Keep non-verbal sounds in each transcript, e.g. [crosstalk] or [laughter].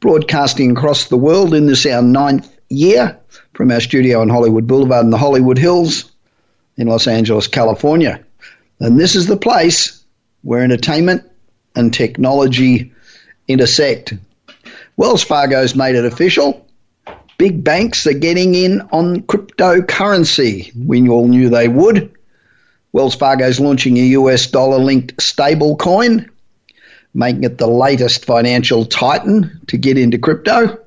broadcasting across the world in this our ninth year from our studio on Hollywood Boulevard in the Hollywood Hills in Los Angeles, California. And this is the place where entertainment and technology intersect. Wells Fargo's made it official. Big banks are getting in on cryptocurrency. We all knew they would. Wells Fargo's launching a US dollar linked stable coin making it the latest financial titan to get into crypto.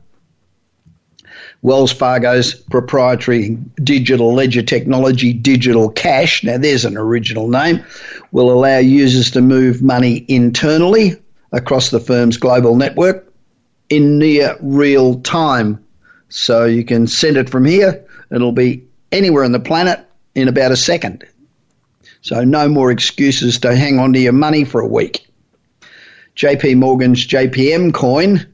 Wells Fargo's proprietary digital ledger technology, Digital Cash, now there's an original name, will allow users to move money internally across the firm's global network in near real time. So you can send it from here, it'll be anywhere on the planet in about a second. So no more excuses to hang on to your money for a week. JP Morgan's JPM coin,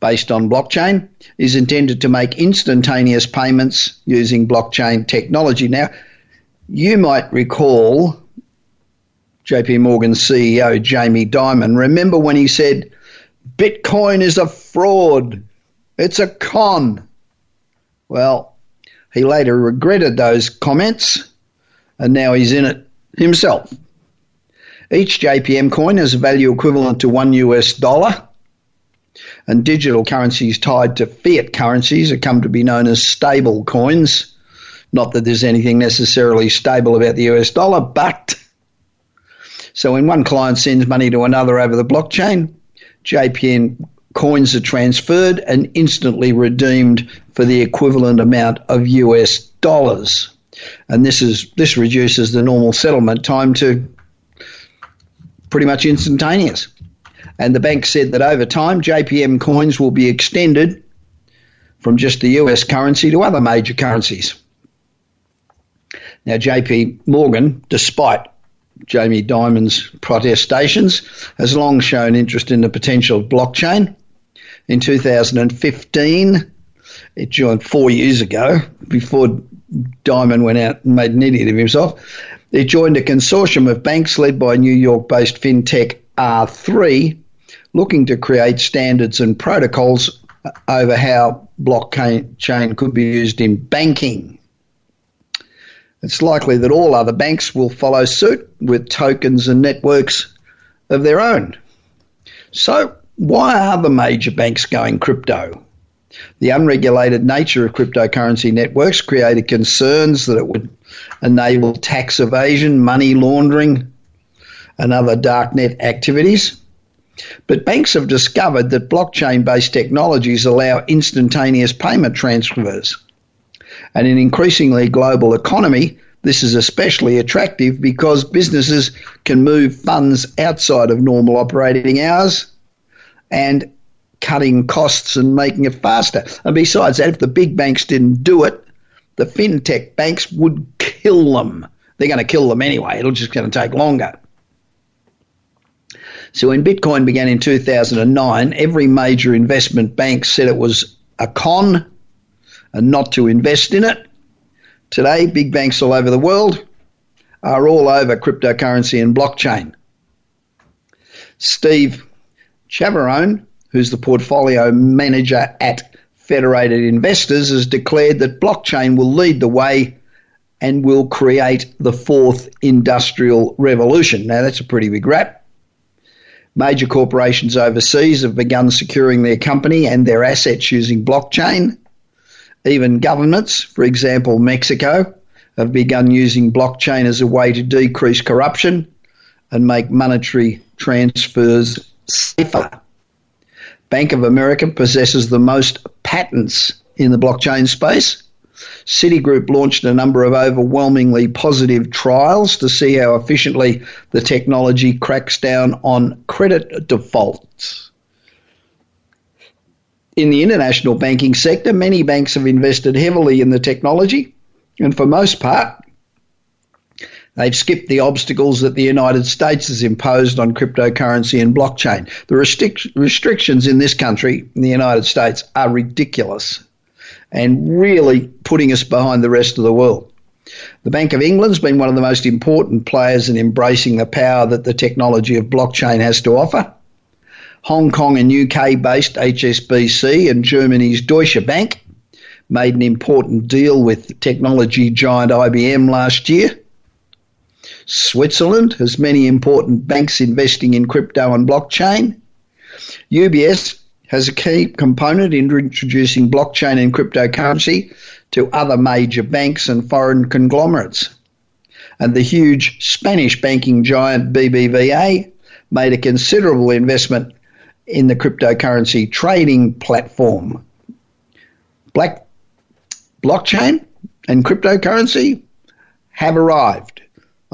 based on blockchain, is intended to make instantaneous payments using blockchain technology. Now, you might recall JP Morgan's CEO, Jamie Dimon. Remember when he said, Bitcoin is a fraud, it's a con. Well, he later regretted those comments, and now he's in it himself. Each JPM coin has a value equivalent to one US dollar, and digital currencies tied to fiat currencies are come to be known as stable coins. Not that there's anything necessarily stable about the US dollar, but so when one client sends money to another over the blockchain, JPM coins are transferred and instantly redeemed for the equivalent amount of US dollars. And this is this reduces the normal settlement time to pretty much instantaneous. And the bank said that over time, JPM coins will be extended from just the US currency to other major currencies. Now, JP Morgan, despite Jamie Dimon's protestations, has long shown interest in the potential of blockchain. In 2015, it joined four years ago, before Dimon went out and made an idiot of himself. It joined a consortium of banks led by New York based fintech R3, looking to create standards and protocols over how blockchain could be used in banking. It's likely that all other banks will follow suit with tokens and networks of their own. So, why are the major banks going crypto? The unregulated nature of cryptocurrency networks created concerns that it would enable tax evasion, money laundering, and other darknet activities. But banks have discovered that blockchain based technologies allow instantaneous payment transfers. And in an increasingly global economy, this is especially attractive because businesses can move funds outside of normal operating hours and cutting costs and making it faster. And besides that, if the big banks didn't do it, the fintech banks would kill them. They're going to kill them anyway. It'll just going to take longer. So when Bitcoin began in 2009, every major investment bank said it was a con and not to invest in it. Today, big banks all over the world are all over cryptocurrency and blockchain. Steve Chiavarone, who's the portfolio manager at Federated Investors has declared that blockchain will lead the way and will create the fourth industrial revolution. Now, that's a pretty big rap. Major corporations overseas have begun securing their company and their assets using blockchain. Even governments, for example, Mexico, have begun using blockchain as a way to decrease corruption and make monetary transfers safer. Bank of America possesses the most patents in the blockchain space. Citigroup launched a number of overwhelmingly positive trials to see how efficiently the technology cracks down on credit defaults. In the international banking sector, many banks have invested heavily in the technology, and for most part, They've skipped the obstacles that the United States has imposed on cryptocurrency and blockchain. The restric- restrictions in this country, in the United States, are ridiculous and really putting us behind the rest of the world. The Bank of England's been one of the most important players in embracing the power that the technology of blockchain has to offer. Hong Kong and UK based HSBC and Germany's Deutsche Bank made an important deal with technology giant IBM last year. Switzerland has many important banks investing in crypto and blockchain. UBS has a key component in introducing blockchain and cryptocurrency to other major banks and foreign conglomerates. And the huge Spanish banking giant BBVA made a considerable investment in the cryptocurrency trading platform. Black blockchain and cryptocurrency have arrived.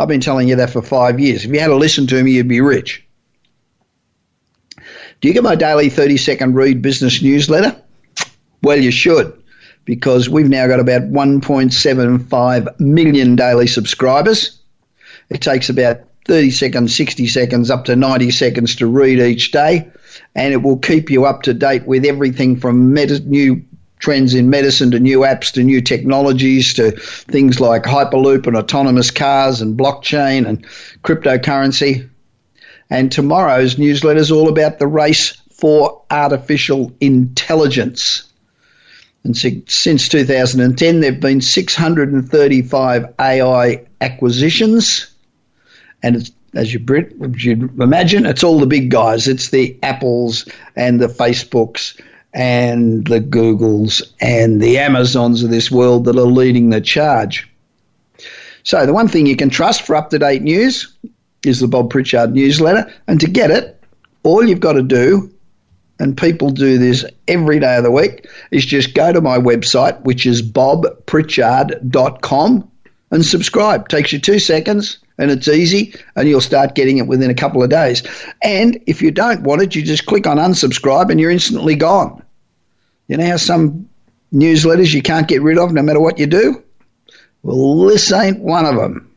I've been telling you that for five years. If you had to listen to me, you'd be rich. Do you get my daily 30 second read business newsletter? Well, you should, because we've now got about 1.75 million daily subscribers. It takes about 30 seconds, 60 seconds, up to 90 seconds to read each day, and it will keep you up to date with everything from med- new trends in medicine to new apps to new technologies to things like Hyperloop and autonomous cars and blockchain and cryptocurrency. And tomorrow's newsletter is all about the race for artificial intelligence. And since 2010, there have been 635 AI acquisitions. And as you, you imagine, it's all the big guys. It's the Apples and the Facebooks and the Googles and the Amazons of this world that are leading the charge. So, the one thing you can trust for up to date news is the Bob Pritchard newsletter. And to get it, all you've got to do, and people do this every day of the week, is just go to my website, which is bobpritchard.com, and subscribe. Takes you two seconds and it's easy, and you'll start getting it within a couple of days. And if you don't want it, you just click on unsubscribe and you're instantly gone. You know how some newsletters you can't get rid of no matter what you do? Well, this ain't one of them.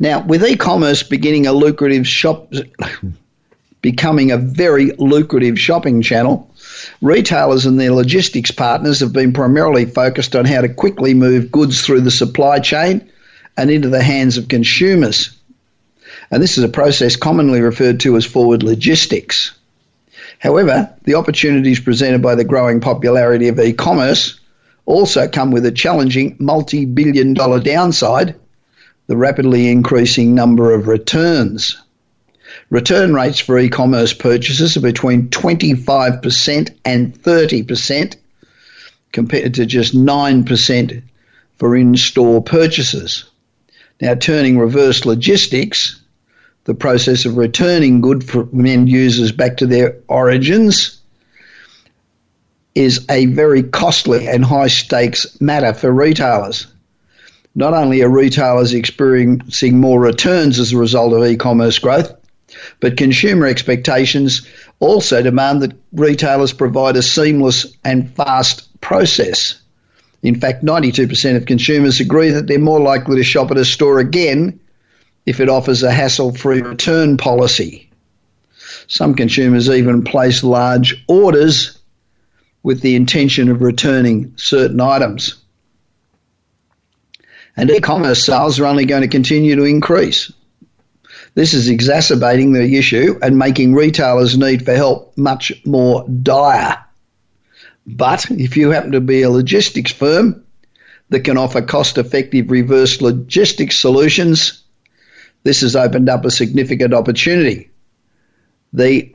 Now, with e-commerce beginning a lucrative shop, [laughs] becoming a very lucrative shopping channel, retailers and their logistics partners have been primarily focused on how to quickly move goods through the supply chain and into the hands of consumers. And this is a process commonly referred to as forward logistics. However, the opportunities presented by the growing popularity of e commerce also come with a challenging multi billion dollar downside the rapidly increasing number of returns. Return rates for e commerce purchases are between 25% and 30%, compared to just 9% for in store purchases. Now, turning reverse logistics, the process of returning good from end users back to their origins, is a very costly and high stakes matter for retailers. Not only are retailers experiencing more returns as a result of e commerce growth, but consumer expectations also demand that retailers provide a seamless and fast process. In fact, 92% of consumers agree that they're more likely to shop at a store again if it offers a hassle free return policy. Some consumers even place large orders with the intention of returning certain items. And e commerce sales are only going to continue to increase. This is exacerbating the issue and making retailers' need for help much more dire. But if you happen to be a logistics firm that can offer cost effective reverse logistics solutions, this has opened up a significant opportunity. The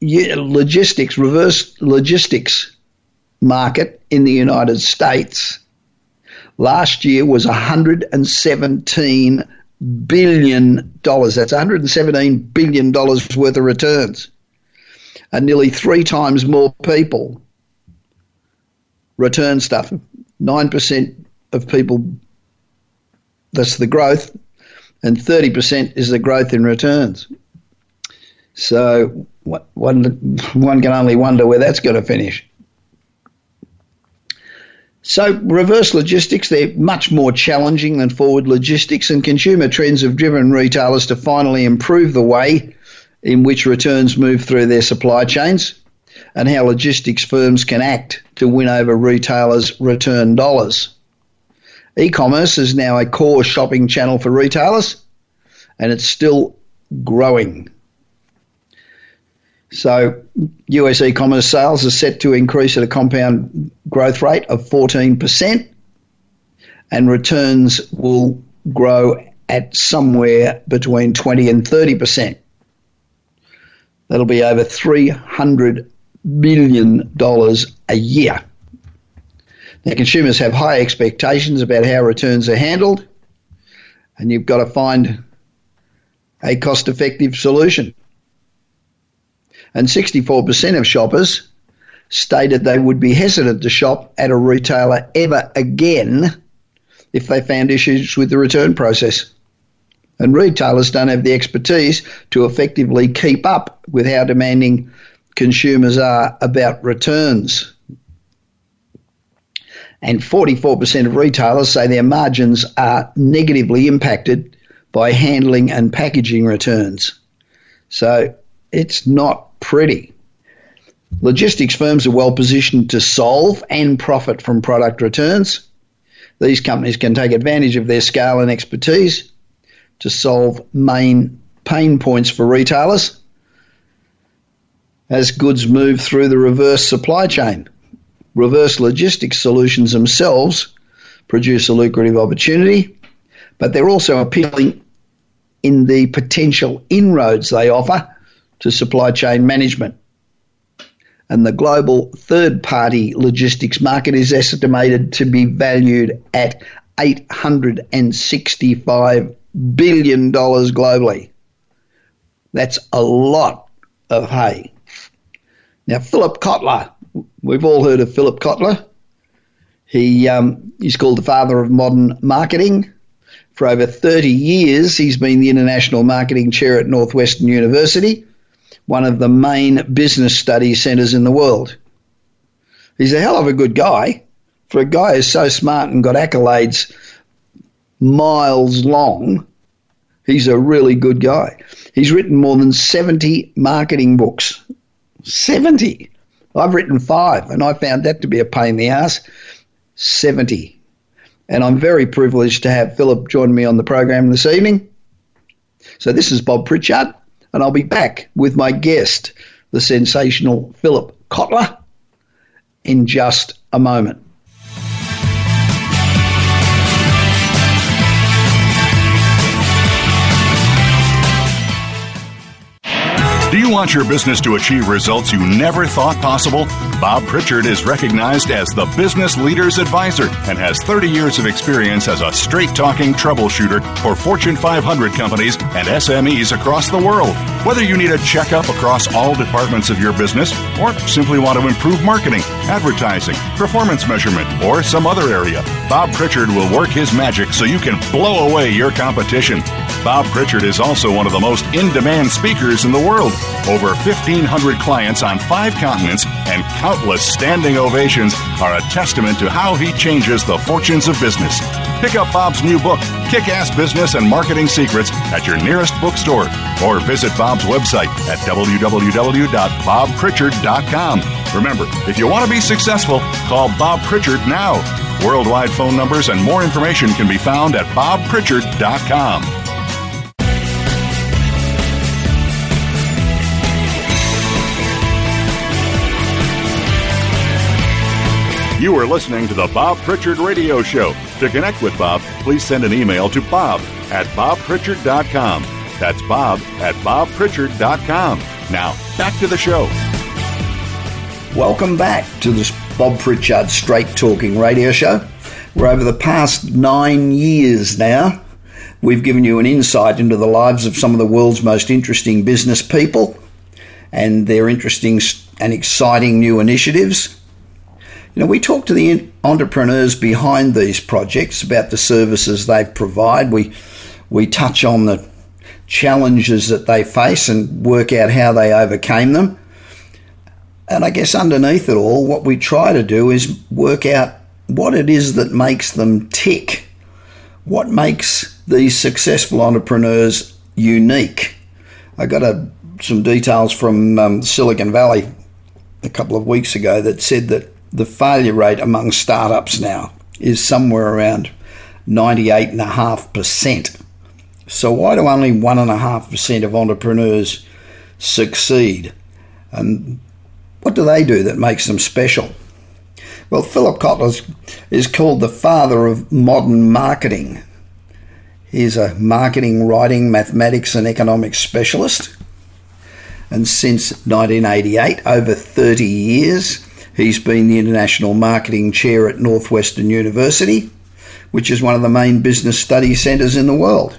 logistics, reverse logistics market in the United States last year was 117 billion dollars. That's 117 billion dollars worth of returns, and nearly three times more people return stuff. 9% of people, that's the growth, and 30% is the growth in returns. So one, one can only wonder where that's going to finish. So, reverse logistics, they're much more challenging than forward logistics, and consumer trends have driven retailers to finally improve the way in which returns move through their supply chains and how logistics firms can act to win over retailers' return dollars. E commerce is now a core shopping channel for retailers, and it's still growing. So, US e commerce sales are set to increase at a compound growth rate of 14%, and returns will grow at somewhere between 20 and 30%. That'll be over $300 billion a year. Now, consumers have high expectations about how returns are handled, and you've got to find a cost effective solution and 64% of shoppers stated they would be hesitant to shop at a retailer ever again if they found issues with the return process. And retailers don't have the expertise to effectively keep up with how demanding consumers are about returns. And 44% of retailers say their margins are negatively impacted by handling and packaging returns. So it's not pretty. Logistics firms are well positioned to solve and profit from product returns. These companies can take advantage of their scale and expertise to solve main pain points for retailers as goods move through the reverse supply chain. Reverse logistics solutions themselves produce a lucrative opportunity, but they're also appealing in the potential inroads they offer to supply chain management. And the global third party logistics market is estimated to be valued at $865 billion globally. That's a lot of hay. Now, Philip Kotler, we've all heard of Philip Kotler. He, um, he's called the father of modern marketing. For over 30 years, he's been the International Marketing Chair at Northwestern University one of the main business study centres in the world. He's a hell of a good guy. For a guy who's so smart and got accolades miles long, he's a really good guy. He's written more than 70 marketing books. 70. I've written five, and I found that to be a pain in the ass. 70. And I'm very privileged to have Philip join me on the program this evening. So this is Bob Pritchard and I'll be back with my guest, the sensational Philip Kotler, in just a moment. Want your business to achieve results you never thought possible? Bob Pritchard is recognized as the Business Leader's Advisor and has 30 years of experience as a straight talking troubleshooter for Fortune 500 companies and SMEs across the world. Whether you need a checkup across all departments of your business or simply want to improve marketing, advertising, performance measurement, or some other area, Bob Pritchard will work his magic so you can blow away your competition. Bob Pritchard is also one of the most in demand speakers in the world. Over 1,500 clients on five continents and countless standing ovations are a testament to how he changes the fortunes of business. Pick up Bob's new book, Kick Ass Business and Marketing Secrets, at your nearest bookstore or visit Bob's website at www.bobpritchard.com. Remember, if you want to be successful, call Bob Pritchard now. Worldwide phone numbers and more information can be found at bobpritchard.com. You are listening to the Bob Pritchard Radio Show. To connect with Bob, please send an email to bob at bobpritchard.com. That's bob at bobpritchard.com. Now, back to the show. Welcome back to this Bob Pritchard Straight Talking Radio Show, where over the past nine years now, we've given you an insight into the lives of some of the world's most interesting business people and their interesting and exciting new initiatives you know, we talk to the entrepreneurs behind these projects about the services they provide. We we touch on the challenges that they face and work out how they overcame them. And I guess underneath it all, what we try to do is work out what it is that makes them tick. What makes these successful entrepreneurs unique? I got a, some details from um, Silicon Valley a couple of weeks ago that said that the failure rate among startups now is somewhere around 98.5%. So, why do only 1.5% of entrepreneurs succeed? And what do they do that makes them special? Well, Philip Kotler is called the father of modern marketing. He's a marketing, writing, mathematics, and economics specialist. And since 1988, over 30 years, he's been the International Marketing Chair at Northwestern University, which is one of the main business study centres in the world.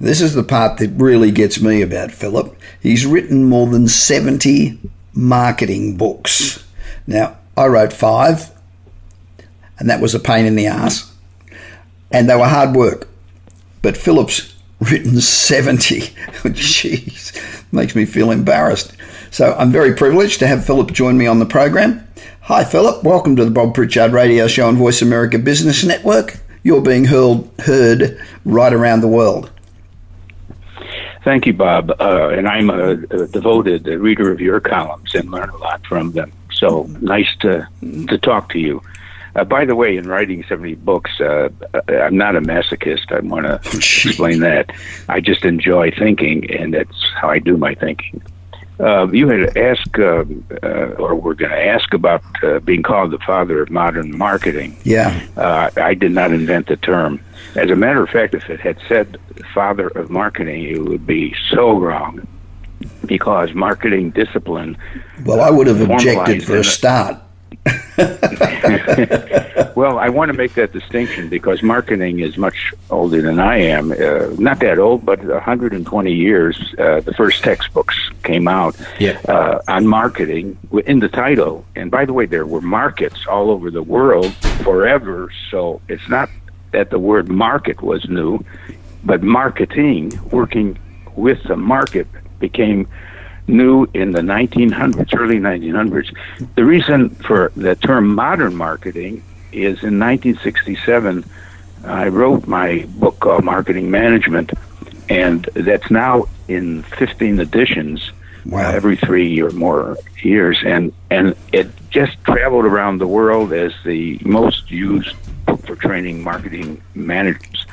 This is the part that really gets me about Philip. He's written more than 70 marketing books. Now, I wrote five, and that was a pain in the ass, and they were hard work. But Philip's written 70. [laughs] Jeez, makes me feel embarrassed. So I'm very privileged to have Philip join me on the program. Hi, Philip. Welcome to the Bob Pritchard Radio Show on Voice America Business Network. You're being hurled, heard right around the world. Thank you, Bob. Uh, and I'm a, a, devoted reader of your columns and learn a lot from them. So nice to to talk to you. Uh, by the way, in writing 70 books, uh, I'm not a masochist. I want to [laughs] explain that. I just enjoy thinking, and that's how I do my thinking. Uh, you had asked, uh, uh, or we're going to ask about uh, being called the father of modern marketing. Yeah. Uh, I did not invent the term. As a matter of fact, if it had said father of marketing, it would be so wrong because marketing discipline. Well, I would have objected for a start. [laughs] [laughs] well, I want to make that distinction because marketing is much older than I am. Uh, not that old, but 120 years. Uh, the first textbooks came out yeah. uh, on marketing in the title. And by the way, there were markets all over the world forever. So it's not that the word market was new, but marketing, working with the market, became new in the 1900s, early 1900s. The reason for the term modern marketing is in 1967, I wrote my book called Marketing Management, and that's now in 15 editions. Wow. Uh, every three or more years, and and it just traveled around the world as the most used for training marketing managers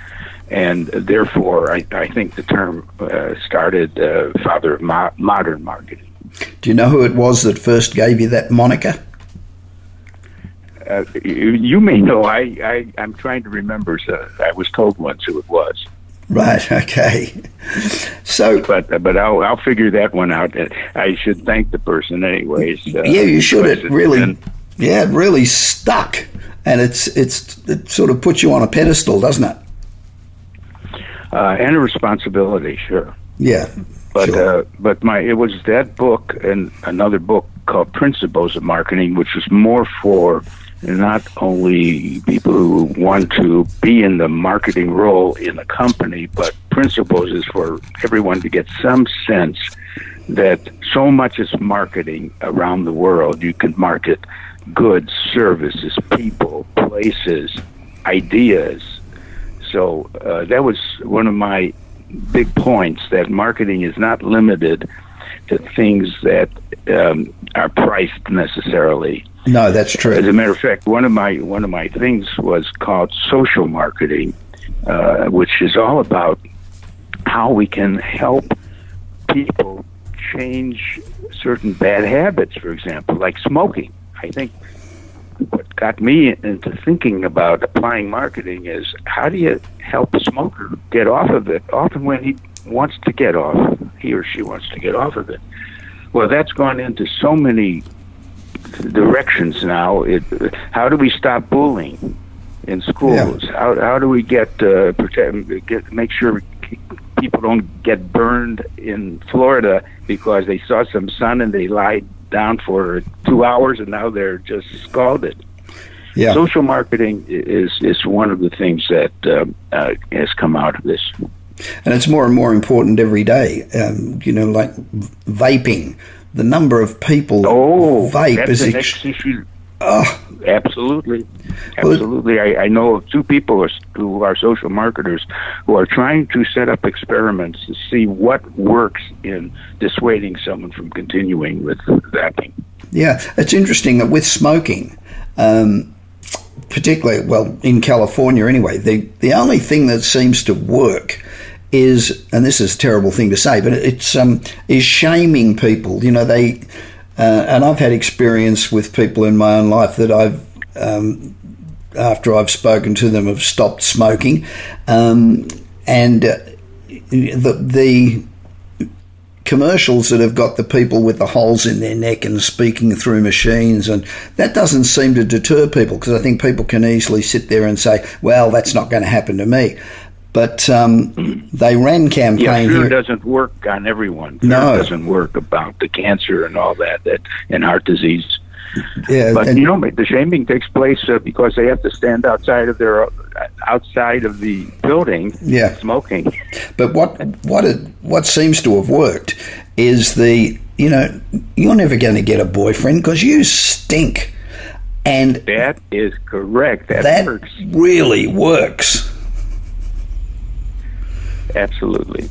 and therefore, I, I think the term uh, started uh, father of mo- modern marketing. Do you know who it was that first gave you that moniker? Uh, you, you, may know. I, I I'm trying to remember. So I was told once who it was. Right. [laughs] Okay. So, but but I'll I'll figure that one out. I should thank the person, anyways. Uh, yeah, you should. It really, yeah, it really stuck, and it's it's it sort of puts you on a pedestal, doesn't it? uh, and a responsibility, sure. Yeah. But sure. uh, but my it was that book and another book called Principles of Marketing, which was more for not only people who want to be in the marketing role in a company, but Principles is for everyone to get some sense that so much is marketing around the world. You can market goods, services, people, places, ideas, so uh, that was one of my big points that marketing is not limited to things that um, are priced necessarily. No, that's true. As a matter of fact, one of my one of my things was called social marketing, uh, which is all about how we can help people change certain bad habits. For example, like smoking. I think what got me into thinking about applying marketing is how do you help a smoker get off of it? Often when he wants to get off, he or she wants to get off of it. Well, that's gone into so many directions now. It, how do we stop bullying in schools? Yeah. How how do we get uh, protect get make sure people don't get burned in Florida because they saw some sun and they lied down for two hours and now they're just scalded. Yeah. Social marketing is is one of the things that uh, uh, has come out of this. And it's more and more important every day. Um, you know, like vaping. The number of people oh, vape is ex-. Oh, Absolutely, absolutely. I, I know of two people who are, social marketers who are trying to set up experiments to see what works in dissuading someone from continuing with vaping. Yeah, it's interesting that with smoking, um, particularly well in California anyway, the the only thing that seems to work is, and this is a terrible thing to say, but it's um, is shaming people. You know, they uh, and I've had experience with people in my own life that I've. Um, after I've spoken to them, have stopped smoking, um, and uh, the the commercials that have got the people with the holes in their neck and speaking through machines and that doesn't seem to deter people because I think people can easily sit there and say well that's not going to happen to me but um, they ran campaign Yeah, fear here doesn't work on everyone. No. doesn't work about the cancer and all that, that and heart disease. yeah, But and- you know, the shaming takes place uh, because they have to stand outside of their outside of the building, Yeah. smoking. But what what it, what seems to have worked is the you know you're never going to get a boyfriend because you stink, and That is correct. That, that works really works. Absolutely.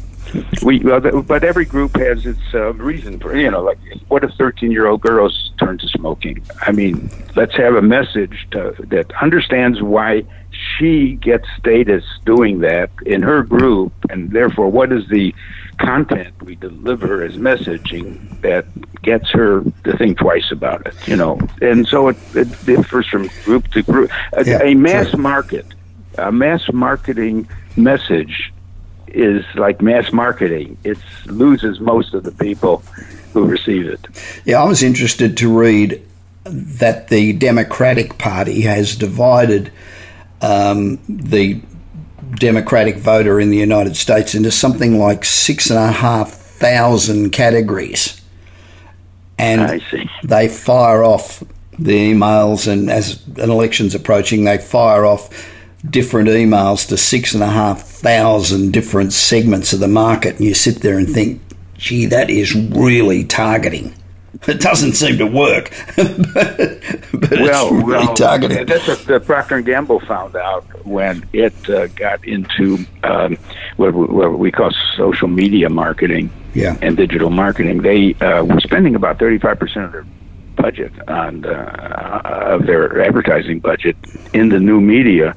We, but every group has its uh, reason for you know, like what if thirteen-year-old girls turn to smoking? I mean, let's have a message to, that understands why she gets status doing that in her group, and therefore, what is the content we deliver as messaging that gets her to think twice about it? You know, and so it, it differs from group to group. A, Yeah, a mass sure. market, a mass marketing message is like mass marketing. It loses most of the people who receive it. Yeah, I was interested to read that the Democratic Party has divided um, the Democratic voter in the United States into something like six and a half thousand categories. And I see. they fire off the emails, and as an election's approaching, they fire off different emails to six and a half thousand different segments of the market. And you sit there and think, gee, that is really targeting. [laughs] It doesn't seem to work, [laughs] but, but well, it's really well, targeting. that's what the Procter and Gamble found out when it uh, got into um, what, we, what we call social media marketing Yeah. and digital marketing. They uh, were spending about thirty-five percent of their budget on uh, of their advertising budget in the new media,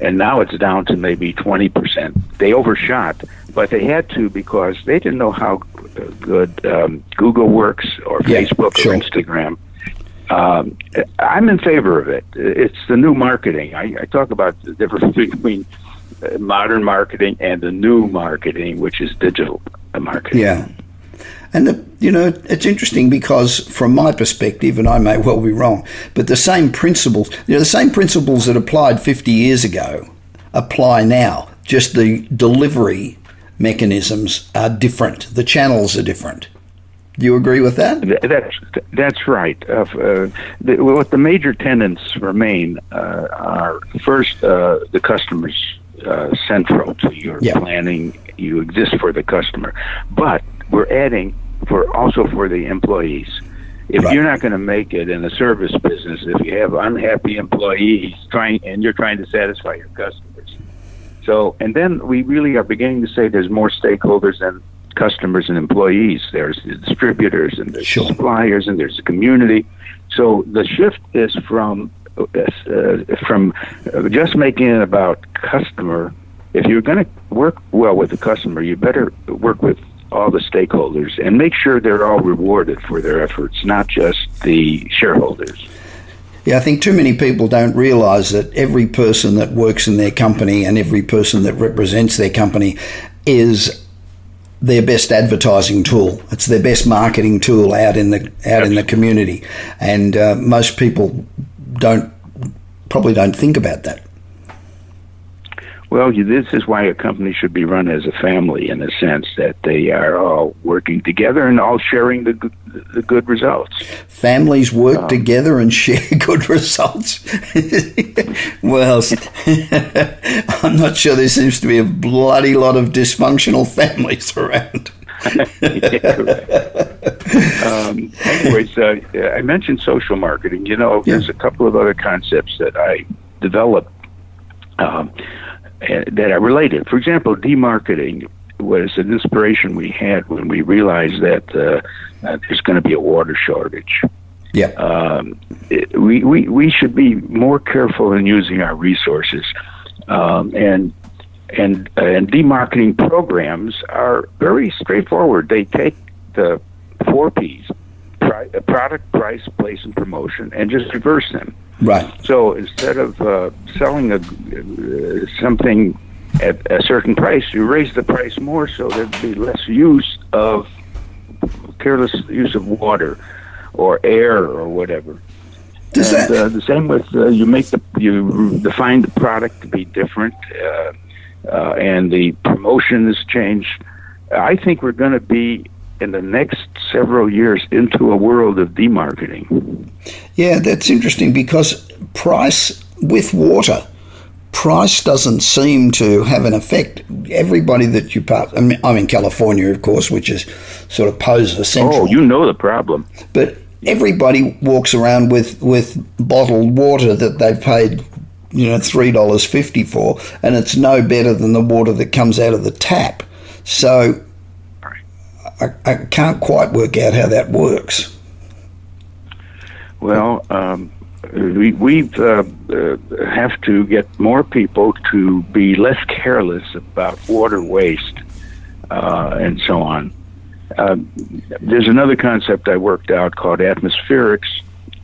and now it's down to maybe twenty percent. They overshot, but they had to because they didn't know how good um, Google works or Yeah, Facebook sure. or Instagram. Um, I'm in favor of it. It's the new marketing. I, I talk about the difference [laughs] between modern marketing and the new marketing, which is digital marketing. Yeah. And, the, you know, it's interesting because from my perspective, and I may well be wrong, but the same principles, you know, the same principles that applied 50 years ago apply now. Just the delivery mechanisms are different. The channels are different. Do you agree with that? That's that's right. Uh, uh, the, what the major tenants remain uh, are first uh, the customers uh, central to your Yeah. planning. You exist for the customer, but we're adding for also for the employees. If Right. you're not going to make it in the service business, if you have unhappy employees trying and you're trying to satisfy your customers, so, and then we really are beginning to say there's more stakeholders than customers and employees. There's the distributors and there's Sure. suppliers and there's the community. So the shift is from uh, from just making it about customer. If you're going to work well with the customer, you better work with all the stakeholders and make sure they're all rewarded for their efforts, not just the shareholders. Yeah, I think too many people don't realize that every person that works in their company and every person that represents their company is their best advertising tool. It's their best marketing tool out in the out in the community, and uh, most people don't probably don't think about that. Well, this is why a company should be run as a family in the sense that they are all working together and all sharing the good, the good results. Families work um, together and share [laughs] good results. [laughs] well, [laughs] I'm not sure there seems to be a bloody lot of dysfunctional families around. um, anyways, uh, I mentioned social marketing. You know, yeah. there's a couple of other concepts that I developed um, that are related. For example, demarketing was an inspiration we had when we realized that uh, uh, there's going to be a water shortage. Yeah. Um, it, we, we, we should be more careful in using our resources. Um, and and uh, and demarketing programs are very straightforward. They take the four P's: pri- product, price, place, and promotion, and just reverse them. Right. So instead of uh, selling a, uh, something at a certain price, you raise the price more so there'd be less use of careless use of water or air or whatever. Does and, that... uh, the same with uh, you make the you define the product to be different, uh, uh and the promotions changed. I think we're going to be in the next several years into a world of demarketing. Yeah, that's interesting because price with water, price doesn't seem to have an effect. Everybody that you pass, I mean, I'm in California, of course, which is sort of poses a central. Oh, you know the problem. But everybody walks around with, with bottled water that they've paid you know three dollars fifty for, and it's no better than the water that comes out of the tap. So I, I can't quite work out how that works. Well, um, we we uh, uh, have to get more people to be less careless about water waste uh, and so on. Um, there's another concept I worked out called atmospherics,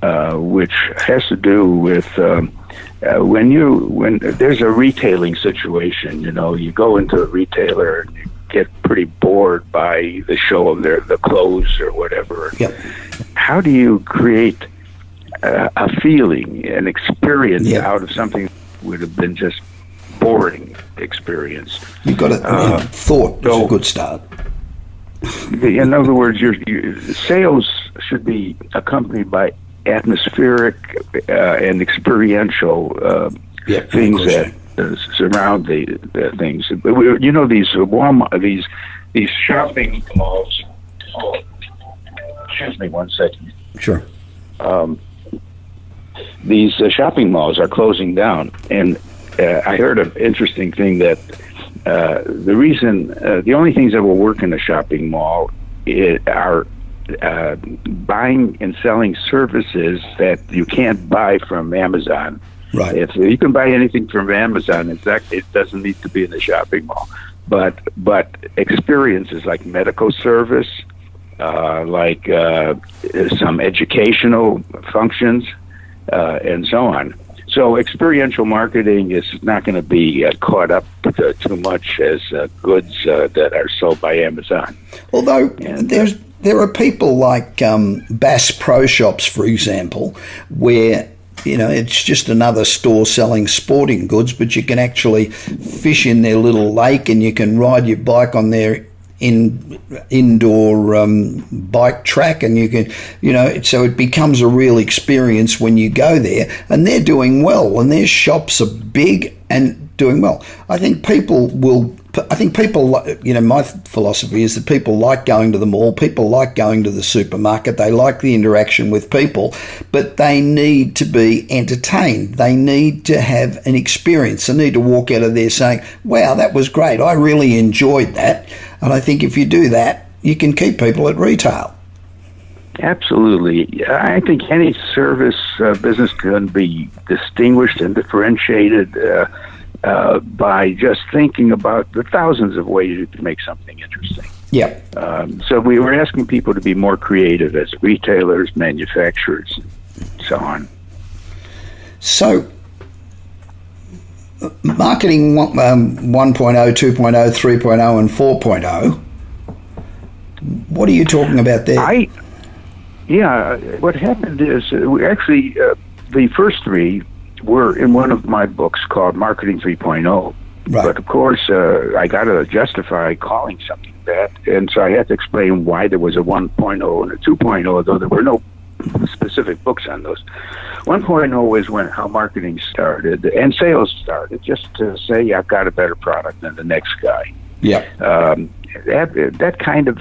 uh, which has to do with um, uh, when you when there's a retailing situation. You know, you go into a retailer and you get pretty bored by the show of their the clothes or whatever. Yep. How do you create a, a feeling, an experience yep. out of something that would have been just boring experience? You've got a uh, thought. So, a good start. In other words, your, your sales should be accompanied by atmospheric uh, and experiential uh, things that surround the, the things. You know these Walmart, these these shopping malls. Oh, excuse me one second. Sure. Um, these uh, shopping malls are closing down, and uh, I heard an interesting thing that uh, the reason, uh, the only things that will work in a shopping mall are uh, buying and selling services that you can't buy from Amazon Right. If you can buy anything from Amazon, it's that, it doesn't need to be in the shopping mall. But but experiences like medical service, uh, like uh, some educational functions, uh, and so on. So experiential marketing is not going to be uh, caught up to, too much as uh, goods uh, that are sold by Amazon. Although and, there's there are people like um, Bass Pro Shops, for example, where you know, it's just another store selling sporting goods, but you can actually fish in their little lake and you can ride your bike on their in indoor um, bike track and you can you know so it becomes a real experience when you go there. And they're doing well and their shops are big and doing well. I think people will I think people, you know, my philosophy is that people like going to the mall, people like going to the supermarket, they like the interaction with people, but they need to be entertained. They need to have an experience. They need to walk out of there saying, wow, that was great. I really enjoyed that. And I think if you do that, you can keep people at retail. Absolutely. I think any service uh, business can be distinguished and differentiated. Uh, uh, by just thinking about the thousands of ways you can make something interesting. Yeah. Um, so we were asking people to be more creative as retailers, manufacturers, and so on. So, marketing um, 1.0, 2.0, 3.0, and 4.0. What are you talking about there? I, yeah, what happened is uh, we actually, uh, the first three were in one of my books called Marketing 3.0. Right. But of course, uh, I got to justify calling something that, and so I had to explain why there was a 1.0 and a 2.0, though there were no specific books on those. 1.0 is when how marketing started and sales started, just to say I've got a better product than the next guy. Yeah. Um, that that kind of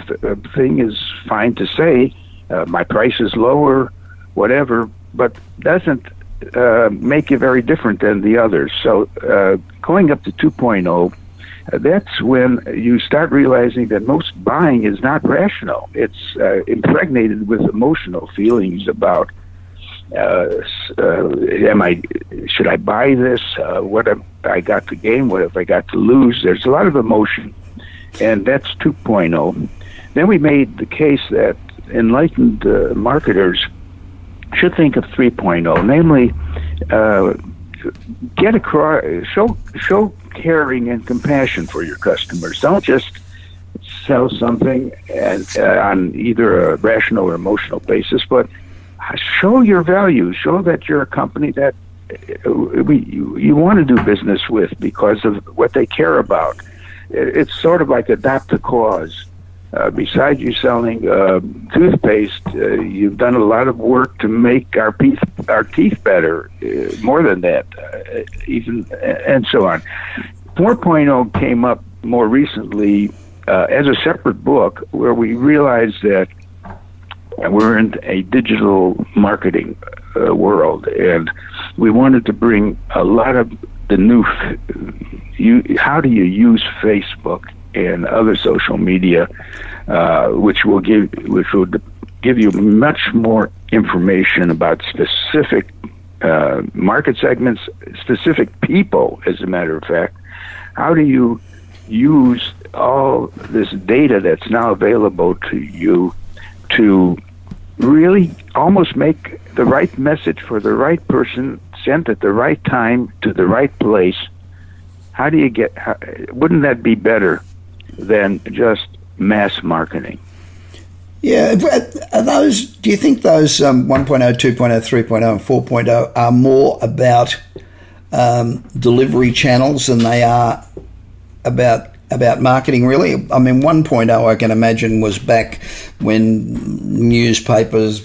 thing is fine to say. Uh, my price is lower, whatever, but doesn't uh, make you very different than the others. So uh, going up to 2.0, uh, that's when you start realizing that most buying is not rational. It's uh, impregnated with emotional feelings about. Uh, am I? Should I buy this? what have I got to gain? What have I got to lose? There's a lot of emotion, and that's 2.0. Then we made the case that enlightened marketers should think of 3.0, namely, uh, get across, show show caring and compassion for your customers. Don't just sell something and, uh, on either a rational or emotional basis, but show your value. Show that you're a company that uh, we, you, you want to do business with because of what they care about. It's sort of like adopt a cause. Uh, besides you selling uh, toothpaste, uh, you've done a lot of work to make our teeth our teeth better. Uh, more than that, uh, even and so on. 4.0 came up more recently uh, as a separate book, where we realized that we're in a digital marketing world, and we wanted to bring a lot of the new. You, how do you use Facebook? And other social media, uh, which will give which will give you much more information about specific uh, market segments, specific people. As a matter of fact, how do you use all this data that's now available to you to really almost make the right message for the right person sent at the right time to the right place how do you get how, wouldn't that be better than just mass marketing. Yeah, those. Do you think those um, 1.0, 2.0, 3.0, and 4.0 are more about um, delivery channels than they are about about marketing? Really, I mean, 1.0 I can imagine was back when newspapers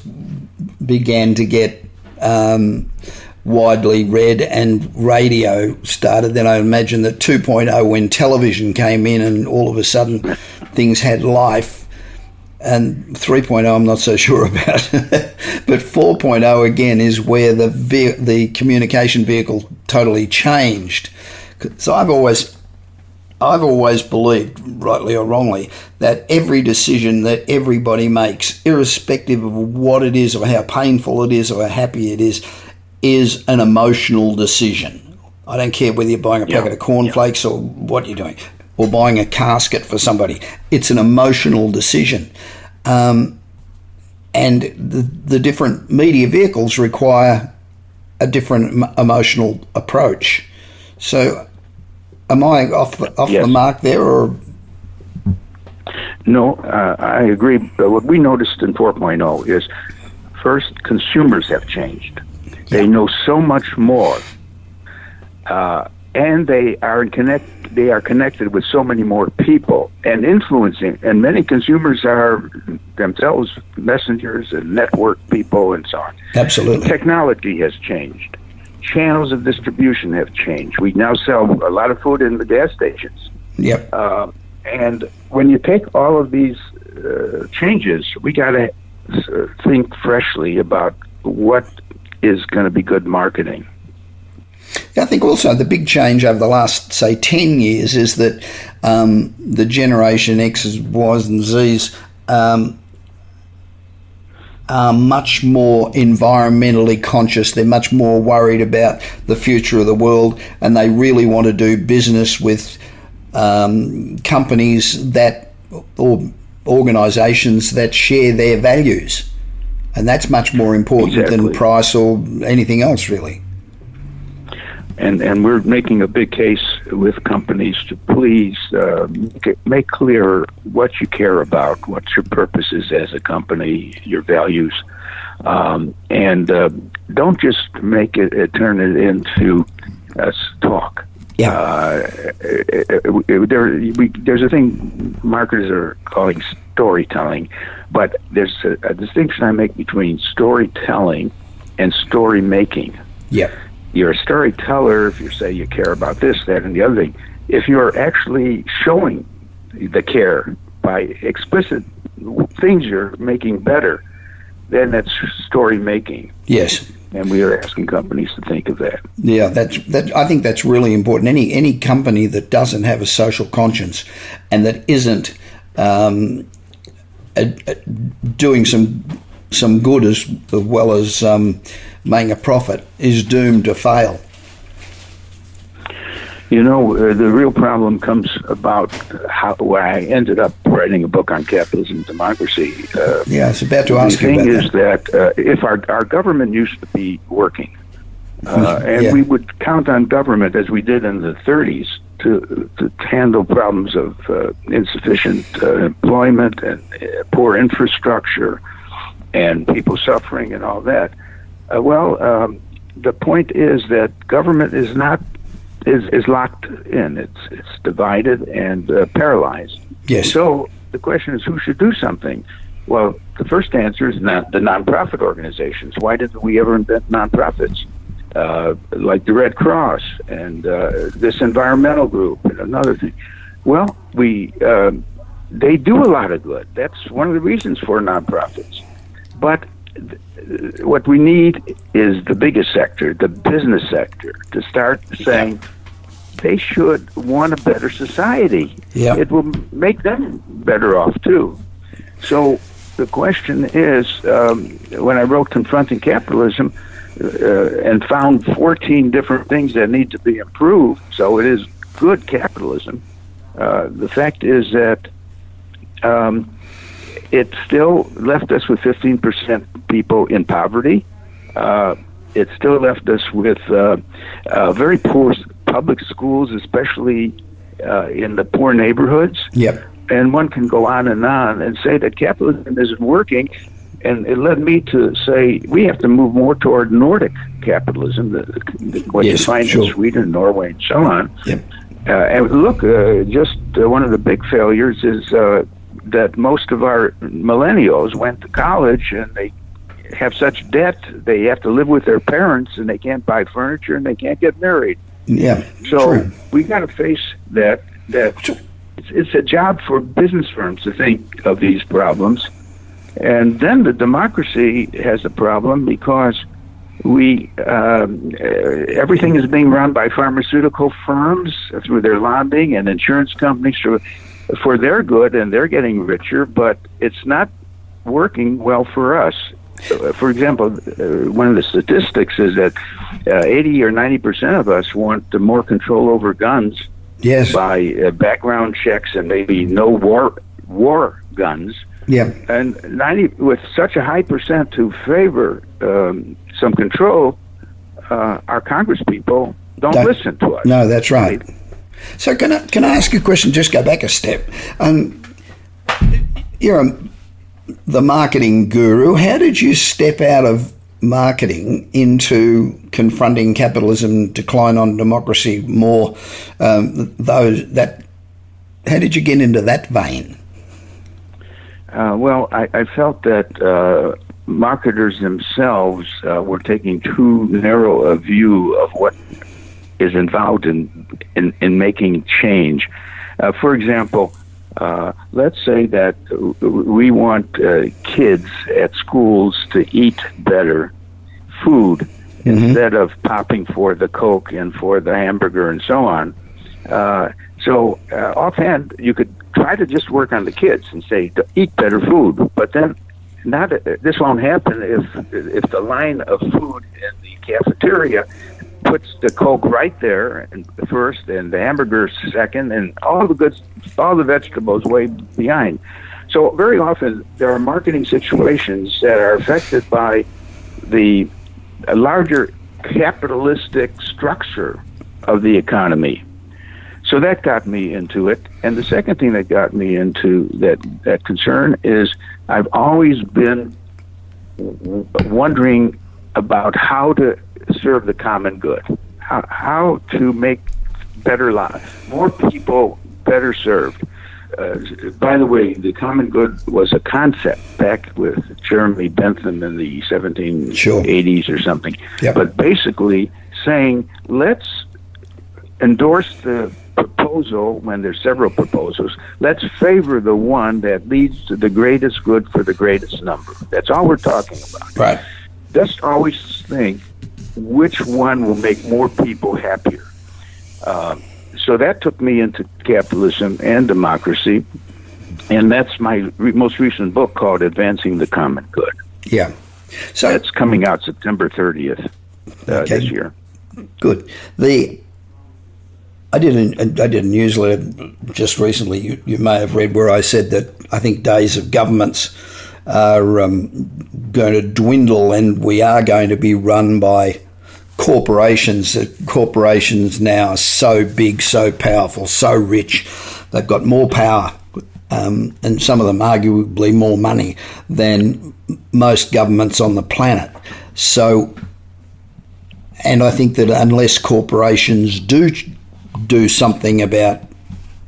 began to get um, widely read and radio started. Then I imagine that 2.0 when television came in and all of a sudden things had life. And 3.0 I'm not so [laughs] sure about. but 4.0 again is where the ve- the communication vehicle totally changed. So I've always I've always believed, rightly or wrongly, that every decision that everybody makes, irrespective of what it is or how painful it is or how happy it is, is an emotional decision. I don't care whether you're buying a packet of cornflakes or what you're doing, or buying a casket for somebody. It's an emotional decision. Um, and the, the different media vehicles require a different emotional approach. So, am I off the, off yes. the mark there, or no? Uh, I agree. But what we noticed in 4.0 is first consumers have changed. They know so much more, uh, and they are connect. They are connected with so many more people and influencing. And many consumers are themselves messengers and network people and so on. Absolutely, technology has changed. Channels of distribution have changed. We now sell a lot of food in the gas stations. Yep. Uh, and when you take all of these uh, changes, we got to uh, think freshly about what is going to be good marketing. I think also the big change over the last, say, 10 years is that um, the generation X's, Y's, and Z's um, are much more environmentally conscious. They're much more worried about the future of the world, and they really want to do business with um, companies that or organisations that share their values and that's much more important exactly. than price or anything else, really. And and we're making a big case with companies to please uh, make clear what you care about, what your purpose is as a company, your values, um, and uh, don't just make it, it, turn it into uh, talk. Yeah. Uh, there, we, there's a thing marketers are calling storytelling, but there's a, a distinction I make between storytelling and story making. Yeah. You're a storyteller if you say you care about this, that, and the other thing. If you're actually showing the care by explicit things you're making better, then that's story making. Yes and we are asking companies to think of that. Yeah, that's that. I think that's really important. Any any company that doesn't have a social conscience and that isn't um, doing some some good as, as well as um, making a profit is doomed to fail. You know, uh, the real problem comes about how I ended up writing a book on capitalism and democracy. Uh, yeah, it's about to ask you. The thing is that uh, if our, our government used to be working, uh, [laughs] and yeah. we would count on government as we did in the 30s to, to handle problems of uh, insufficient uh, employment and uh, poor infrastructure and people suffering and all that. Uh, well, um, the point is that government is not is is locked in. It's it's divided and uh, paralyzed. Yes. So the question is, who should do something? Well, the first answer is not the nonprofit organizations. Why didn't we ever invent nonprofits? Uh, like the Red Cross and uh, this environmental group and another thing. Well, we uh, they do a lot of good. That's one of the reasons for nonprofits. But th- what we need is the biggest sector, the business sector, to start saying they should want a better society. Yeah. It will make them better off too. So the question is, um, when I wrote Confronting Capitalism, uh, and found 14 different things that need to be improved. So it is good capitalism. Uh, the fact is that um, it still left us with 15% people in poverty. Uh, it still left us with uh, uh, very poor public schools, especially uh, in the poor neighborhoods. Yep. And one can go on and on and say that capitalism isn't working and it led me to say we have to move more toward Nordic capitalism, the, the, what yes, you find sure. in Sweden, Norway, and so on. Yep. Uh, and look, uh, just uh, one of the big failures is uh, that most of our millennials went to college and they have such debt they have to live with their parents and they can't buy furniture and they can't get married. Yeah. So true. we got to face that. That it's, it's a job for business firms to think of these problems and then the democracy has a problem because we um, everything is being run by pharmaceutical firms through their lobbying and insurance companies for, for their good, and they're getting richer. But it's not working well for us. For example, uh, one of the statistics is that uh, 80 or 90 percent of us want more control over guns yes. by uh, background checks and maybe no war war guns. Yeah. And 90, with such a high percent to favor um, some control, uh, our Congress people don't, don't, listen to us. No, that's right. right. So can I can I ask you a question? Just go back a step. Um, you're a, the marketing guru. How did you step out of marketing into confronting capitalism, decline on democracy more? Um, those that. How did you get into that vein? Uh, well, I, I, felt that uh, marketers themselves uh, were taking too narrow a view of what is involved in in, in making change. Uh, for example, uh, let's say that we want uh, kids at schools to eat better food mm-hmm. instead of popping for the Coke and for the hamburger and so on. Uh, so uh, offhand, you could try to just work on the kids and say eat better food. But then, not uh, this won't happen if if the line of food in the cafeteria puts the coke right there and first, and the hamburger second, and all the goods, all the vegetables way behind. So very often there are marketing situations that are affected by the larger capitalistic structure of the economy. So that got me into it. And the second thing that got me into that, that concern is I've always been wondering about how to serve the common good, how, how to make better lives, more people better served. Uh, by the way, the common good was a concept back with Jeremy Bentham in the 1780s sure. or something. Yep. But basically saying, let's endorse the proposal when there's several proposals. Let's favor the one that leads to the greatest good for the greatest number. That's all we're talking about. Right. Just always think which one will make more people happier. Uh, so that took me into capitalism and democracy, and that's my re- most recent book called "Advancing the Common Good." Yeah, so that's coming out September thirtieth uh, okay. this year. Good. The I did a, I did a newsletter just recently. You, you may have read where I said that I think days of governments are um, going to dwindle, and we are going to be run by corporations. Corporations now are so big, so powerful, so rich. They've got more power, um, and some of them arguably more money than most governments on the planet. So, and I think that unless corporations do do something about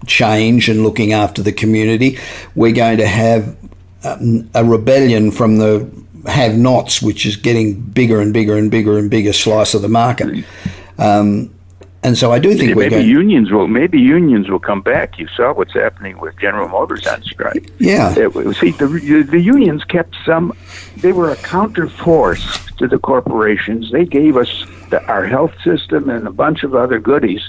change and looking after the community, we're going to have um, a rebellion from the have nots, which is getting bigger and bigger and bigger and bigger slice of the market. Um, and so I do think yeah, maybe going, unions will maybe unions will come back. You saw what's happening with General Motors on strike. Yeah. It, see, the the unions kept some. They were a counter force to the corporations. They gave us the, our health system and a bunch of other goodies.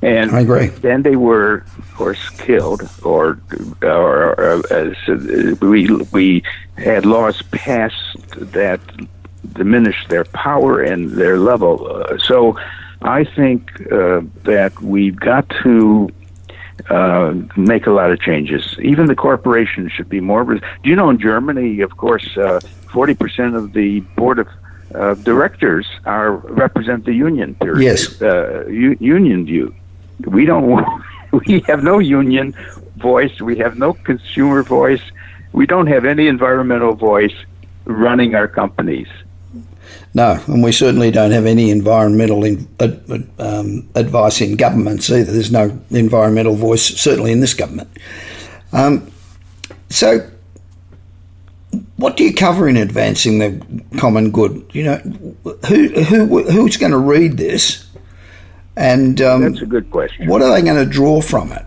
And I agree. Then they were, of course, killed, or, or, or uh, we we had laws passed that diminished their power and their level. Uh, so, I think uh, that we've got to uh, make a lot of changes. Even the corporations should be more. Do you know in Germany, of course, uh, forty percent of the board of uh, directors are represent the union. Period. Yes, uh, u- union view. We don't. [laughs] We have no union voice. We have no consumer voice. We don't have any environmental voice running our companies. No, and we certainly don't have any environmental in, um, advice in governments either. There's no environmental voice, certainly in this government. Um, so, what do you cover in advancing the common good? You know, who who who's going to read this? And um, that's a good question. What are they going to draw from it?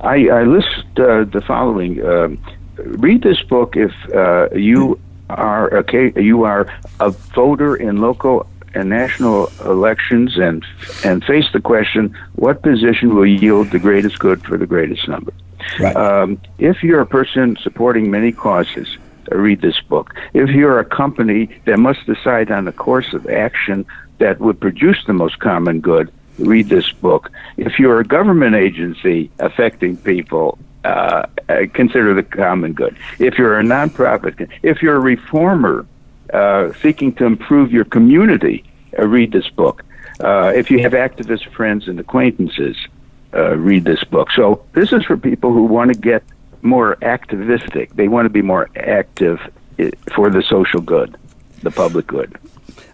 I, I list uh, the following. Uh, read this book if uh, you are okay. You are a voter in local and national elections, and and face the question: What position will yield the greatest good for the greatest number? Right. Um, if you're a person supporting many causes, uh, read this book. If you're a company that must decide on a course of action that would produce the most common good, read this book. If you're a government agency affecting people, uh, uh, consider the common good. If you're a nonprofit, if you're a reformer uh, seeking to improve your community, uh, read this book. Uh, if you have activist friends and acquaintances, uh, read this book. So this is for people who want to get more activistic. They want to be more active for the social good, the public good.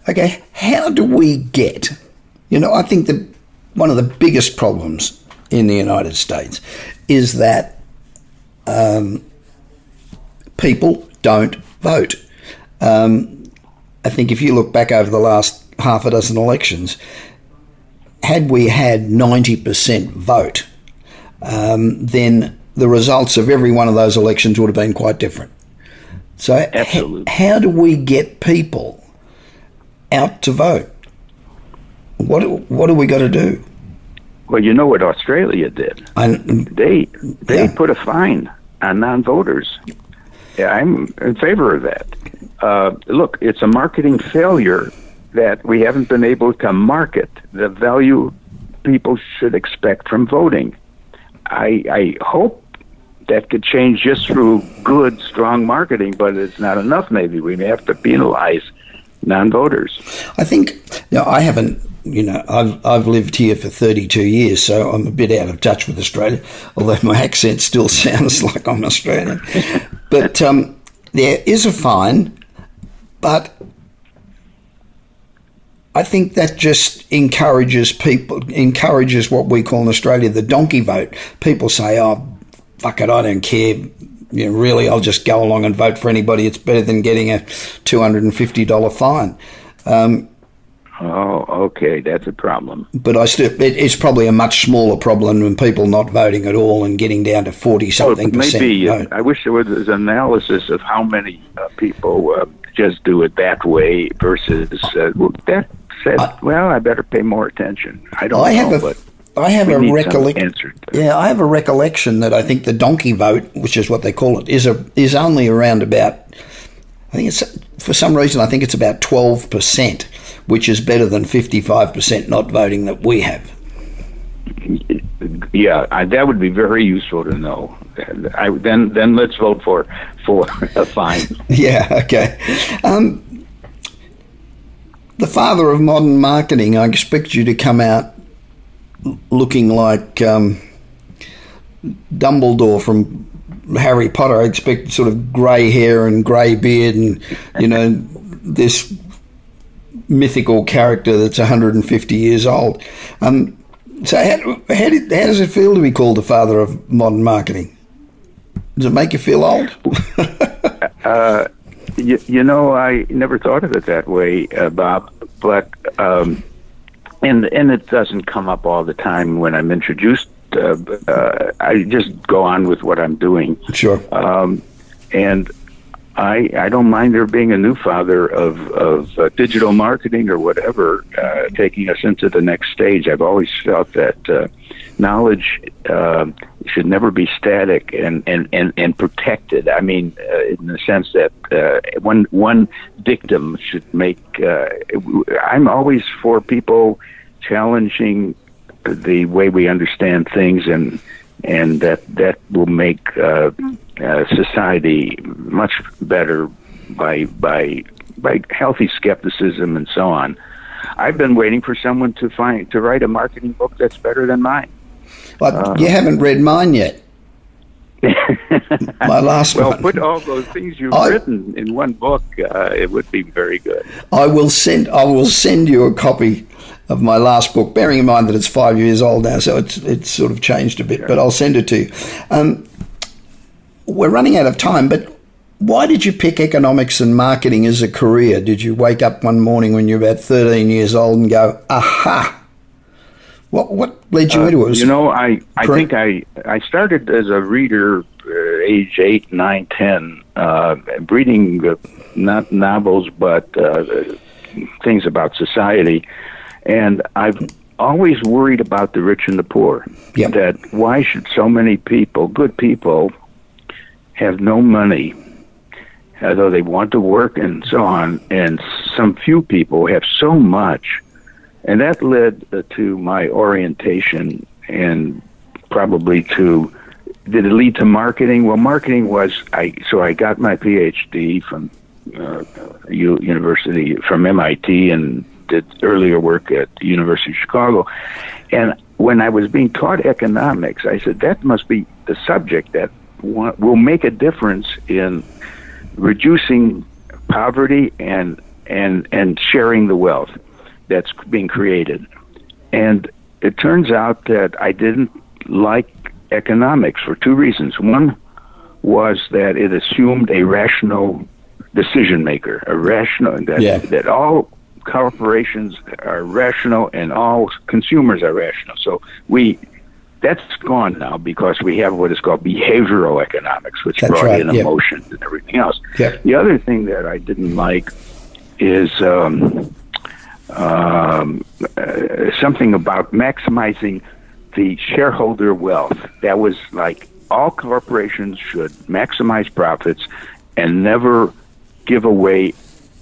Okay, how do we get? You know, I think that one of the biggest problems in the United States is that um, people don't vote. Um, I think if you look back over the last half a dozen elections, had we had 90% vote, um, then the results of every one of those elections would have been quite different. So, h- how do we get people out to vote. What what do we got to do? Well, you know what Australia did. they they yeah. put a fine on non-voters. Yeah, I'm in favor of that. Uh, look, it's a marketing failure that we haven't been able to market the value people should expect from voting. I, I hope that could change just through good, strong marketing, but it's not enough. Maybe we may have to penalize non-voters. I think know, I haven't. You know, I've I've lived here for 32 years, so I'm a bit out of touch with Australia. [laughs] Although my accent still [laughs] sounds like I'm Australian, but um, there is a fine, but I think that just encourages people, encourages what we call in Australia the donkey vote. People say, oh, fuck it, I don't care. You know, really, I'll just go along and vote for anybody. It's better than getting a $250 fine. Um, Oh, okay, that's a problem. But I still, it, it's probably a much smaller problem than people not voting at all and getting down to forty something well, percent. Maybe uh, I wish there was an analysis of how many uh, people uh, just do it that way versus uh, that said. I, well, I better pay more attention. I don't I know, have a, but I have a recollection. Yeah, I have a recollection that I think the donkey vote, which is what they call it, is a is only around about. I think it's for some reason I think it's about twelve percent which is better than 55% not voting that we have. Yeah, I, that would be very useful to know. I, then, then let's vote for for a fine. [laughs] yeah. Okay. Um, the father of modern marketing. I expect you to come out looking like um, Dumbledore from Harry Potter. I expect sort of grey hair and grey beard, and you know this mythical character that's 150 years old. Um, so, how, how, did, how, does it feel to be called the father of modern marketing? Does it make you feel old? [laughs] uh, you, you, know, I never thought of it that way, uh, Bob. But um, and and it doesn't come up all the time when I'm introduced. Uh, uh I just go on with what I'm doing. Sure. Um, and I, I don't mind there being a new father of, of uh, digital marketing or whatever, uh, taking us into the next stage. I've always felt that uh, knowledge uh, should never be static and, and, and, and protected. I mean, uh, in the sense that uh, one, one dictum should make. Uh, I'm always for people challenging the way we understand things and and that that will make uh, uh, society much better by by by healthy skepticism and so on. I've been waiting for someone to find to write a marketing book that's better than mine. But uh, you haven't read mine yet. [laughs] My last book. well, one. put all those things you've I, written in one book. Uh, it would be very good. I will send. I will send you a copy of my last book, bearing in mind that it's five years old now, so it's it's sort of changed a bit. Sure. But I'll send it to you. Um, we're running out of time, but why did you pick economics and marketing as a career? Did you wake up one morning when you were about 13 years old and go, aha? What, what led you uh, into it? You know, I, I think I, I started as a reader uh, age 8, nine, ten, uh, reading uh, not novels, but uh, things about society. And I've always worried about the rich and the poor. Yep. That why should so many people, good people, have no money, although they want to work and so on, and some few people have so much. And that led uh, to my orientation and probably to did it lead to marketing? Well, marketing was I so I got my PhD from uh, U, University from MIT and did earlier work at the University of Chicago. And when I was being taught economics, I said that must be the subject that will make a difference in reducing poverty and and and sharing the wealth that's being created. And it turns out that I didn't like economics for two reasons. One was that it assumed a rational decision maker, a rational that yeah. that all corporations are rational and all consumers are rational. So we that's gone now because we have what is called behavioral economics, which that's brought right. in yep. emotions and everything else. Yep. The other thing that I didn't like is um, um, uh, something about maximizing the shareholder wealth. That was like all corporations should maximize profits and never give away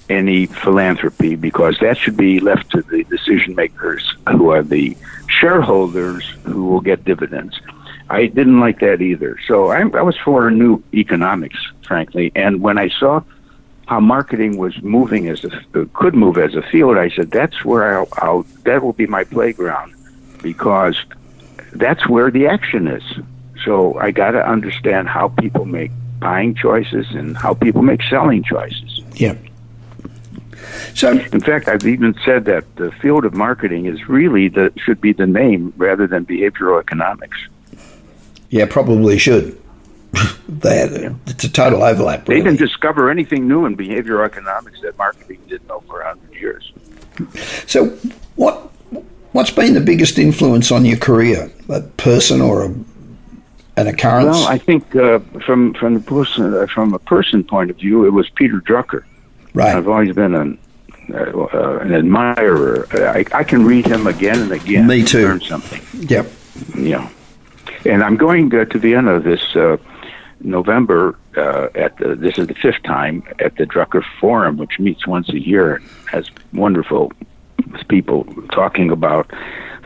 any philanthropy because that should be left to the decision makers who are the shareholders who will get dividends. I didn't like that either. So I, I was for new economics, frankly. And when I saw how marketing was moving as a could move as a field, I said that's where I'll, I'll that will be my playground because that's where the action is. So I got to understand how people make buying choices and how people make selling choices. Yeah. So, in fact, I've even said that the field of marketing is really the should be the name rather than behavioral economics. Yeah, probably should. [laughs] that yeah. it's a total overlap. Really. They didn't discover anything new in behavioral economics that marketing didn't know for hundred years. So, what what's been the biggest influence on your career? A person or a, an occurrence? Well, I think uh, from from the person uh, from a person point of view, it was Peter Drucker. Right. I've always been an uh, an admirer. I, I can read him again and again. Me too. Learn something. Yep. Yeah. And I'm going uh, to Vienna this uh, November. Uh, at the, this is the fifth time at the Drucker Forum, which meets once a year. Has wonderful people talking about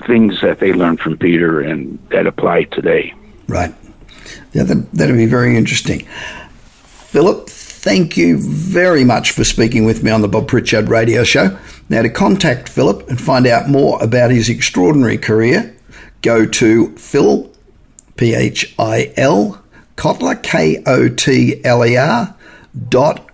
things that they learned from Peter and that apply today. Right. Yeah, that, that'd be very interesting. Philip, thank you very much for speaking with me on the Bob Pritchard radio show. Now, to contact Philip and find out more about his extraordinary career, go to Phil, P H I L, Kotler, K O T L E R, dot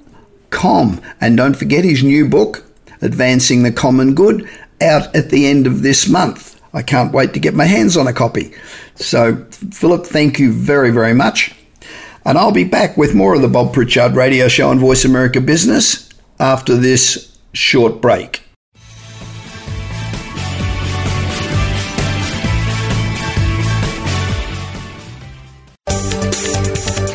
com. And don't forget his new book, Advancing the Common Good, out at the end of this month. I can't wait to get my hands on a copy. So, Philip, thank you very, very much. And I'll be back with more of the Bob Pritchard Radio Show on Voice America Business after this short break.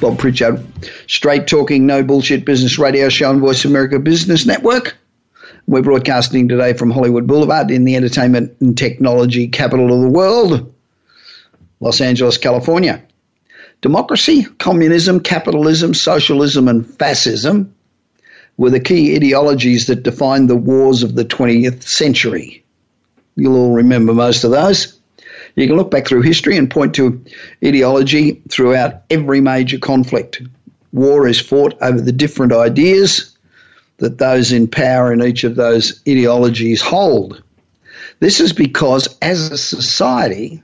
Bob Pritchard Straight Talking No Bullshit Business Radio Show on Voice America Business Network. We're broadcasting today from Hollywood Boulevard in the entertainment and technology capital of the world, Los Angeles, California. Democracy, communism, capitalism, socialism, and fascism were the key ideologies that defined the wars of the 20th century. You'll all remember most of those. You can look back through history and point to ideology throughout every major conflict. War is fought over the different ideas that those in power in each of those ideologies hold. This is because, as a society,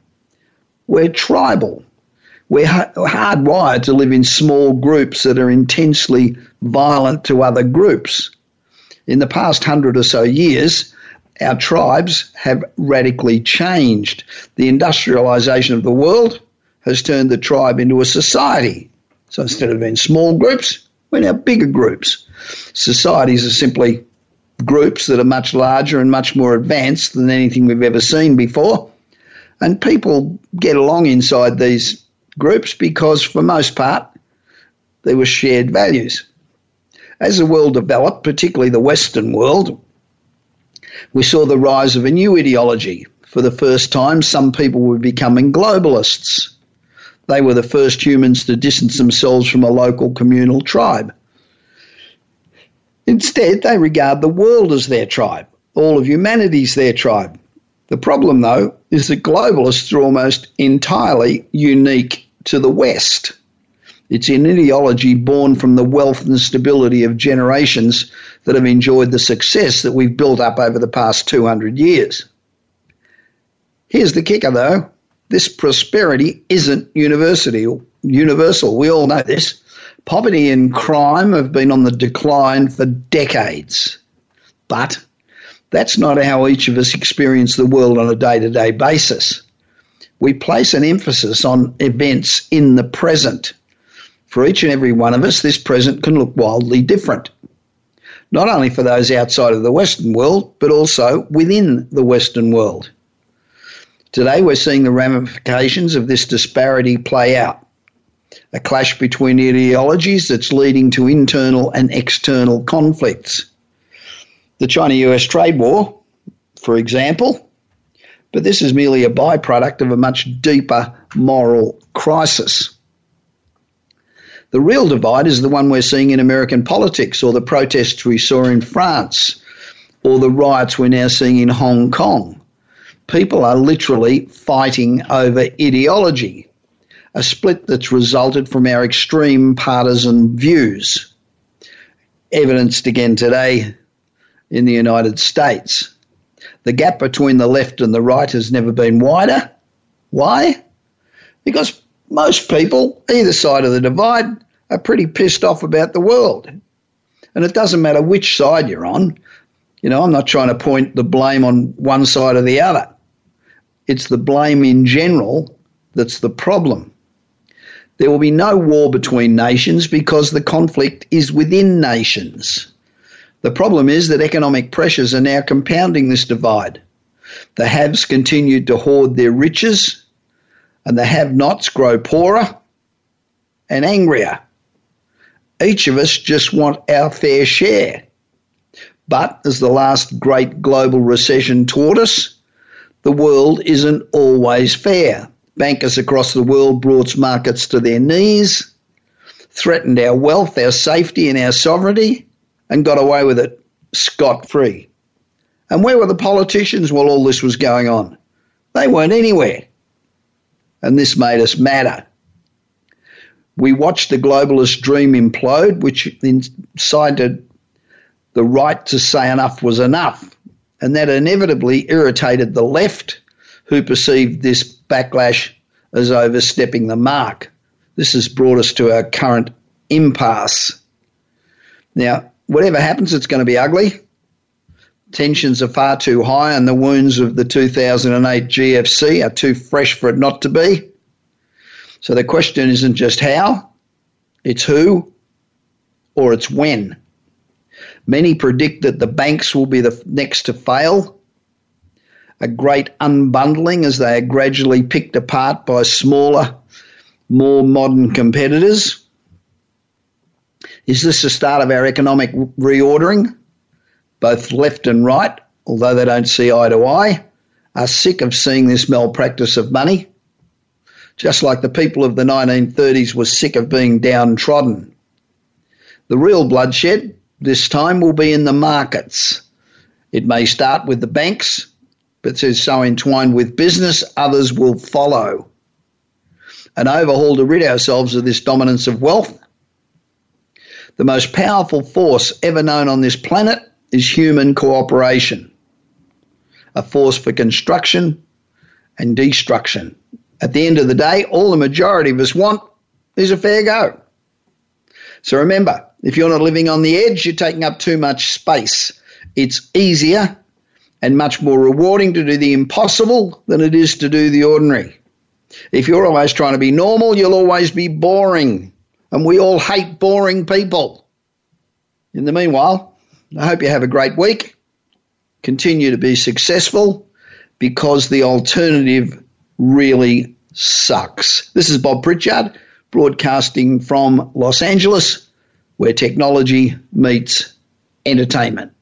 we're tribal. We're hardwired to live in small groups that are intensely violent to other groups. In the past hundred or so years, our tribes have radically changed. The industrialization of the world has turned the tribe into a society. So instead of being small groups, we're now bigger groups. Societies are simply groups that are much larger and much more advanced than anything we've ever seen before. And people get along inside these groups because, for most part, there were shared values. As the world developed, particularly the Western world, we saw the rise of a new ideology. For the first time, some people were becoming globalists. They were the first humans to distance themselves from a local communal tribe. Instead, they regard the world as their tribe, all of humanity as their tribe. The problem, though, is that globalists are almost entirely unique to the West. It's an ideology born from the wealth and stability of generations that have enjoyed the success that we've built up over the past 200 years. Here's the kicker though this prosperity isn't universal. We all know this. Poverty and crime have been on the decline for decades. But that's not how each of us experience the world on a day to day basis we place an emphasis on events in the present. For each and every one of us, this present can look wildly different. Not only for those outside of the Western world, but also within the Western world. Today, we're seeing the ramifications of this disparity play out. A clash between ideologies that's leading to internal and external conflicts. The China US trade war, for example, but this is merely a byproduct of a much deeper moral crisis. The real divide is the one we're seeing in American politics or the protests we saw in France or the riots we're now seeing in Hong Kong. People are literally fighting over ideology, a split that's resulted from our extreme partisan views, evidenced again today in the United States. The gap between the left and the right has never been wider. Why? Because most people, either side of the divide, are pretty pissed off about the world. And it doesn't matter which side you're on. You know, I'm not trying to point the blame on one side or the other. It's the blame in general that's the problem. There will be no war between nations because the conflict is within nations. The problem is that economic pressures are now compounding this divide. The haves continue to hoard their riches, and the have nots grow poorer and angrier. Each of us just want our fair share. But as the last great global recession taught us, the world isn't always fair. Bankers across the world brought markets to their knees, threatened our wealth, our safety, and our sovereignty, and got away with it scot free. And where were the politicians while all this was going on? They weren't anywhere. And this made us madder. We watched the globalist dream implode, which incited the right to say enough was enough. And that inevitably irritated the left, who perceived this backlash as overstepping the mark. This has brought us to our current impasse. Now, whatever happens, it's going to be ugly. Tensions are far too high, and the wounds of the 2008 GFC are too fresh for it not to be. So the question isn't just how, it's who, or it's when. Many predict that the banks will be the next to fail. A great unbundling as they are gradually picked apart by smaller, more modern competitors. Is this the start of our economic reordering? Both left and right, although they don't see eye to eye, are sick of seeing this malpractice of money, just like the people of the 1930s were sick of being downtrodden. The real bloodshed this time will be in the markets. It may start with the banks, but is so entwined with business, others will follow. An overhaul to rid ourselves of this dominance of wealth the most powerful force ever known on this planet is human cooperation, a force for construction and destruction. At the end of the day, all the majority of us want is a fair go. So remember, if you're not living on the edge, you're taking up too much space. It's easier and much more rewarding to do the impossible than it is to do the ordinary. If you're always trying to be normal, you'll always be boring and we all hate boring people. In the meanwhile, I hope you have a great week. Continue to be successful because the alternative really sucks. This is Bob Pritchard broadcasting from Los Angeles, where technology meets entertainment.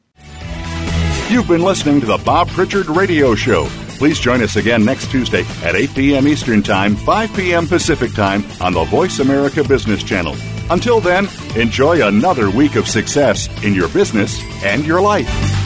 You've been listening to the Bob Pritchard Radio Show. Please join us again next Tuesday at 8 p.m. Eastern Time, 5 p.m. Pacific Time on the Voice America Business Channel. Until then, enjoy another week of success in your business and your life.